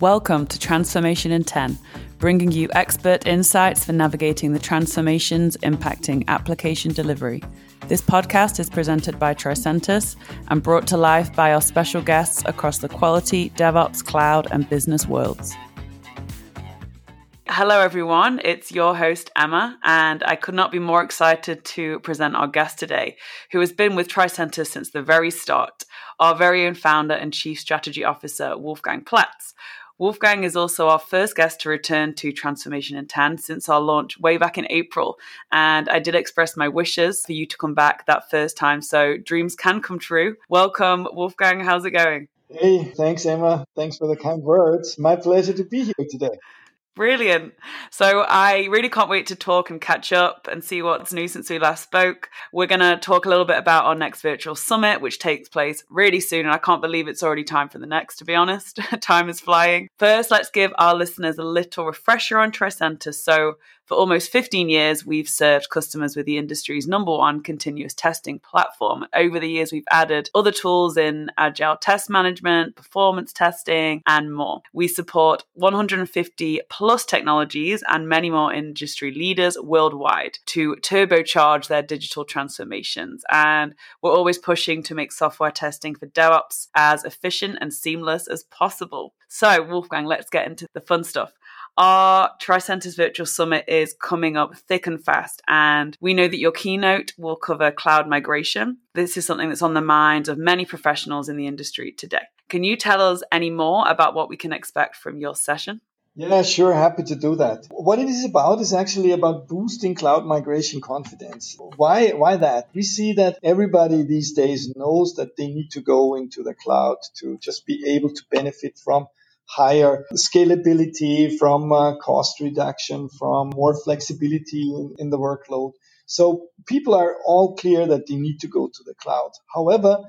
Welcome to Transformation in 10, bringing you expert insights for navigating the transformations impacting application delivery. This podcast is presented by Tricentis and brought to life by our special guests across the quality, DevOps, cloud, and business worlds. Hello, everyone. It's your host, Emma, and I could not be more excited to present our guest today, who has been with Tricentis since the very start, our very own founder and chief strategy officer, Wolfgang Platz. Wolfgang is also our first guest to return to Transformation in 10 since our launch way back in April. And I did express my wishes for you to come back that first time. So dreams can come true. Welcome, Wolfgang. How's it going? Hey, thanks, Emma. Thanks for the kind words. My pleasure to be here today. Brilliant. So I really can't wait to talk and catch up and see what's new since we last spoke. We're going to talk a little bit about our next virtual summit, which takes place really soon. And I can't believe it's already time for the next, to be honest. time is flying. First, let's give our listeners a little refresher on Tricentis. So for almost 15 years, we've served customers with the industry's number one continuous testing platform. Over the years, we've added other tools in agile test management, performance testing, and more. We support 150 plus technologies and many more industry leaders worldwide to turbocharge their digital transformations. And we're always pushing to make software testing for DevOps as efficient and seamless as possible. So, Wolfgang, let's get into the fun stuff. Our Tricentis Virtual Summit is coming up thick and fast, and we know that your keynote will cover cloud migration. This is something that's on the minds of many professionals in the industry today. Can you tell us any more about what we can expect from your session? Yeah, sure. Happy to do that. What it is about is actually about boosting cloud migration confidence. Why, why that? We see that everybody these days knows that they need to go into the cloud to just be able to benefit from higher scalability, from uh, cost reduction, from more flexibility in, in the workload. So people are all clear that they need to go to the cloud. However,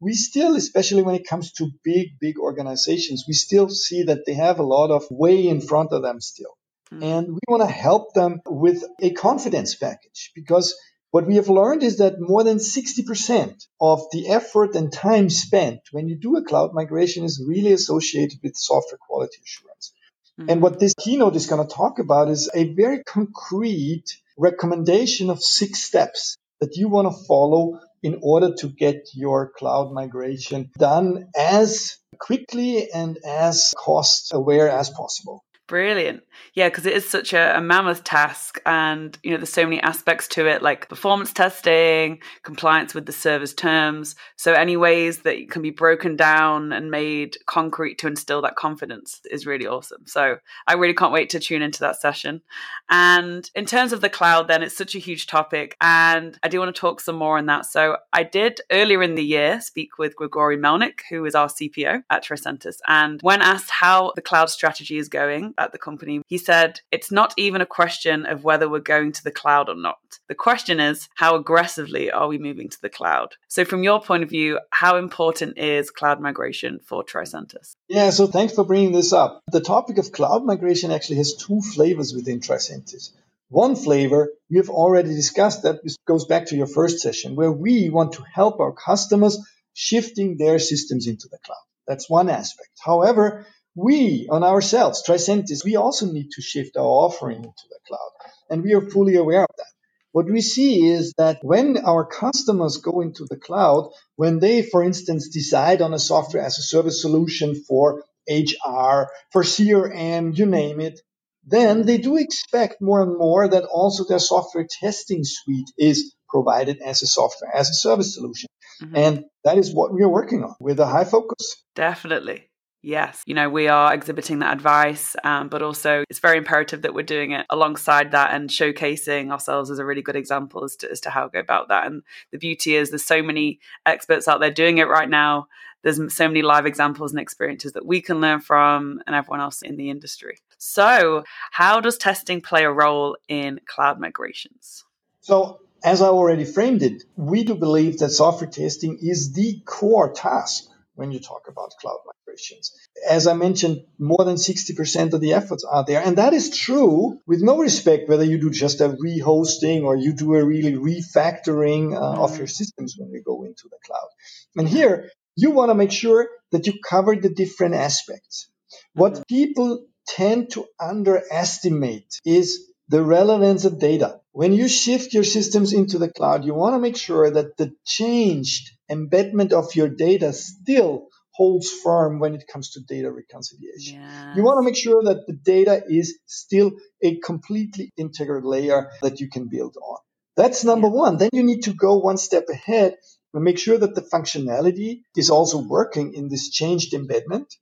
we still, especially when it comes to big, big organizations, we still see that they have a lot of way in front of them still. Mm-hmm. And we want to help them with a confidence package because what we have learned is that more than 60% of the effort and time spent when you do a cloud migration is really associated with software quality assurance. Mm-hmm. And what this keynote is going to talk about is a very concrete recommendation of six steps that you want to follow in order to get your cloud migration done as quickly and as cost aware as possible. Brilliant. Yeah, because it is such a, a, mammoth task and you know there's so many aspects to it like performance testing, compliance with the server's terms. So any ways that it can be broken down and made concrete to instill that confidence is really awesome. So I really can't wait to tune into that session. And in terms of the cloud then it's such a huge topic and I do want to talk some more on that. So I did earlier in the year speak with Grigori Melnik who is our CPO at Tricentis and when asked how the cloud strategy is going at the company, he said, It's not even a question of whether we're going to the cloud or not. The question is, how aggressively are we moving to the cloud? So, from your point of view, how important is cloud migration for Tricentis? Yeah, so thanks for bringing this up. The topic of cloud migration actually has two flavors within Tricentis. One flavor we have already discussed that goes back to your first session, where we want to help our customers shifting their systems into the cloud. That's one aspect. However, we on ourselves, Tricentis, we also need to shift our offering into the cloud. And we are fully aware of that. What we see is that when our customers go into the cloud, when they, for instance, decide on a software as a service solution for HR, for CRM, you name it, then they do expect more and more that also their software testing suite is provided as a software as a service solution. Mm-hmm. And that is what we are working on with a high focus. Definitely. Yes, you know, we are exhibiting that advice, um, but also it's very imperative that we're doing it alongside that and showcasing ourselves as a really good example as to, as to how to go about that. And the beauty is there's so many experts out there doing it right now. There's so many live examples and experiences that we can learn from and everyone else in the industry. So, how does testing play a role in cloud migrations? So, as I already framed it, we do believe that software testing is the core task when you talk about cloud migrations. As I mentioned, more than 60% of the efforts are there. And that is true with no respect whether you do just a rehosting or you do a really refactoring uh, of your systems when you go into the cloud. And here, you want to make sure that you cover the different aspects. What people tend to underestimate is the relevance of data. When you shift your systems into the cloud, you want to make sure that the changed embedment of your data still holds firm when it comes to data reconciliation. You want to make sure that the data is still a completely integral layer that you can build on. That's number yeah. one. Then you need to go one step ahead and make sure that the functionality is also working in this changed embedment.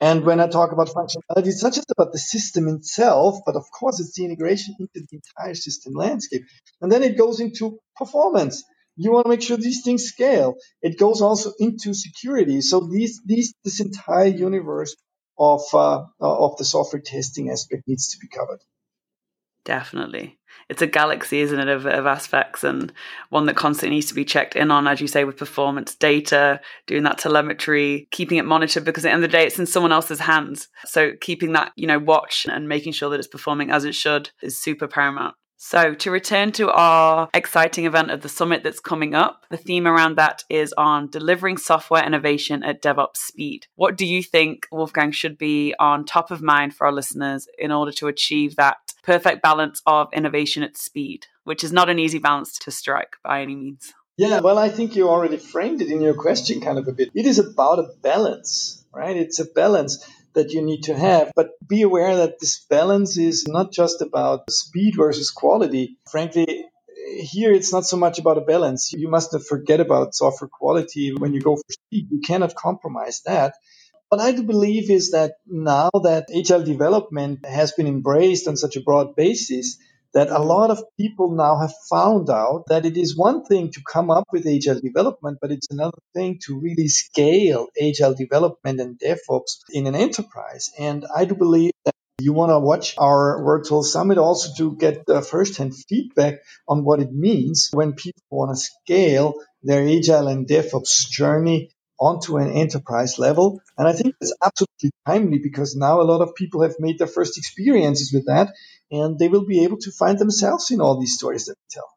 And when I talk about functionality, it's not just about the system itself, but of course it's the integration into the entire system landscape. And then it goes into performance. You want to make sure these things scale. It goes also into security. So these, these, this entire universe of, uh, of the software testing aspect needs to be covered. Definitely. It's a galaxy, isn't it, of, of aspects and one that constantly needs to be checked in on, as you say, with performance data, doing that telemetry, keeping it monitored because at the end of the day, it's in someone else's hands. So keeping that, you know, watch and making sure that it's performing as it should is super paramount. So, to return to our exciting event of the summit that's coming up, the theme around that is on delivering software innovation at DevOps speed. What do you think, Wolfgang, should be on top of mind for our listeners in order to achieve that perfect balance of innovation at speed, which is not an easy balance to strike by any means? Yeah, well, I think you already framed it in your question kind of a bit. It is about a balance, right? It's a balance that you need to have. But be aware that this balance is not just about speed versus quality. Frankly, here it's not so much about a balance. You must not forget about software quality when you go for speed. You cannot compromise that. What I do believe is that now that agile development has been embraced on such a broad basis, that a lot of people now have found out that it is one thing to come up with agile development, but it's another thing to really scale agile development and DevOps in an enterprise. And I do believe that you want to watch our virtual summit also to get the first-hand feedback on what it means when people want to scale their agile and DevOps journey onto an enterprise level. And I think it's absolutely timely because now a lot of people have made their first experiences with that and they will be able to find themselves in all these stories that we tell.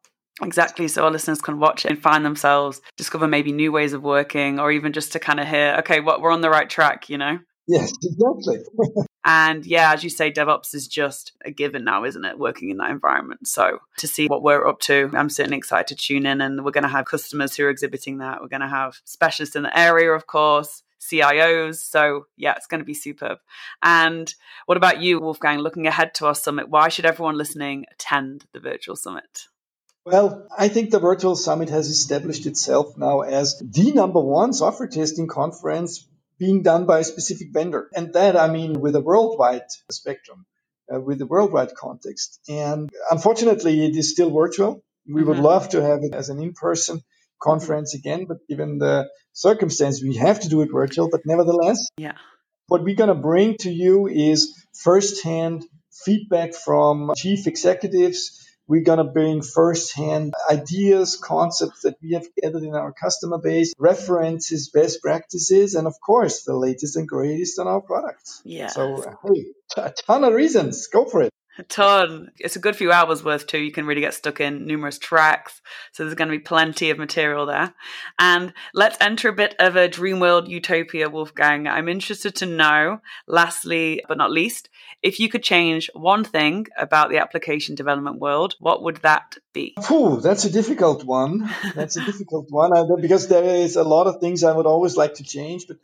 Exactly. So our listeners can watch it and find themselves, discover maybe new ways of working, or even just to kind of hear, okay, what we're on the right track, you know? Yes, exactly. and yeah, as you say, DevOps is just a given now, isn't it? Working in that environment. So to see what we're up to, I'm certainly excited to tune in. And we're going to have customers who are exhibiting that. We're going to have specialists in the area, of course, CIOs. So, yeah, it's going to be superb. And what about you, Wolfgang? Looking ahead to our summit, why should everyone listening attend the virtual summit? Well, I think the virtual summit has established itself now as the number one software testing conference being done by a specific vendor. And that, I mean, with a worldwide spectrum, uh, with a worldwide context. And unfortunately, it is still virtual. We mm-hmm. would love to have it as an in person conference again, but given the circumstance, we have to do it virtual. But nevertheless, yeah. what we're going to bring to you is firsthand feedback from chief executives. We're going to bring firsthand ideas, concepts that we have gathered in our customer base, references, best practices, and of course, the latest and greatest on our products. Yeah. So, hey, a ton of reasons. Go for it. A ton. It's a good few hours worth too. You can really get stuck in numerous tracks. So there's going to be plenty of material there. And let's enter a bit of a dream world utopia, Wolfgang. I'm interested to know, lastly but not least, if you could change one thing about the application development world, what would that be? Phew, that's a difficult one. That's a difficult one uh, because there is a lot of things I would always like to change, but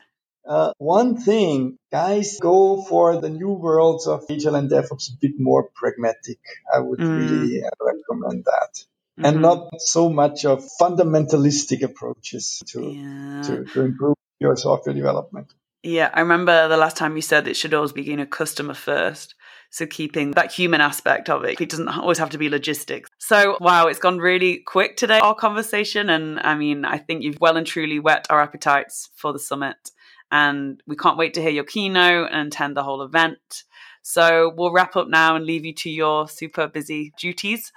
uh, one thing, guys, go for the new worlds of Agile and DevOps a bit more pragmatic. I would mm. really uh, recommend that. Mm-hmm. And not so much of fundamentalistic approaches to, yeah. to, to improve your software development. Yeah, I remember the last time you said it should always be you know customer first. So keeping that human aspect of it. It doesn't always have to be logistics. So wow, it's gone really quick today, our conversation. And I mean, I think you've well and truly whet our appetites for the summit. And we can't wait to hear your keynote and attend the whole event. So we'll wrap up now and leave you to your super busy duties.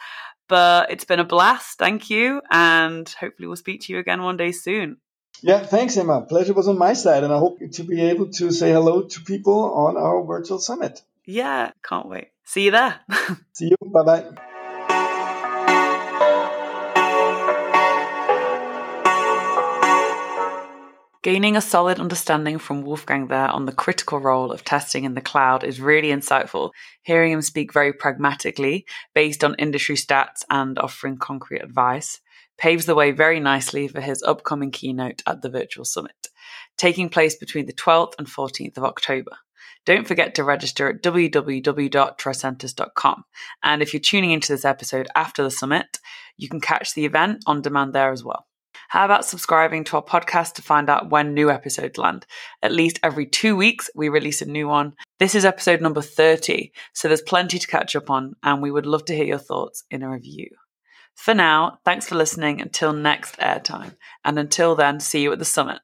But it's been a blast. Thank you. And hopefully we'll speak to you again one day soon. Yeah, thanks, Emma. Pleasure was on my side. And I hope to be able to say hello to people on our virtual summit. Yeah, can't wait. See you there. See you. Bye bye. Gaining a solid understanding from Wolfgang there on the critical role of testing in the cloud is really insightful. Hearing him speak very pragmatically, based on industry stats and offering concrete advice, paves the way very nicely for his upcoming keynote at the Virtual Summit, taking place between the 12th and 14th of October. Don't forget to register at www.tricentis.com. And if you're tuning into this episode after the summit, you can catch the event on demand there as well. How about subscribing to our podcast to find out when new episodes land? At least every two weeks, we release a new one. This is episode number 30, so there's plenty to catch up on, and we would love to hear your thoughts in a review. For now, thanks for listening until next airtime, and until then, see you at the summit.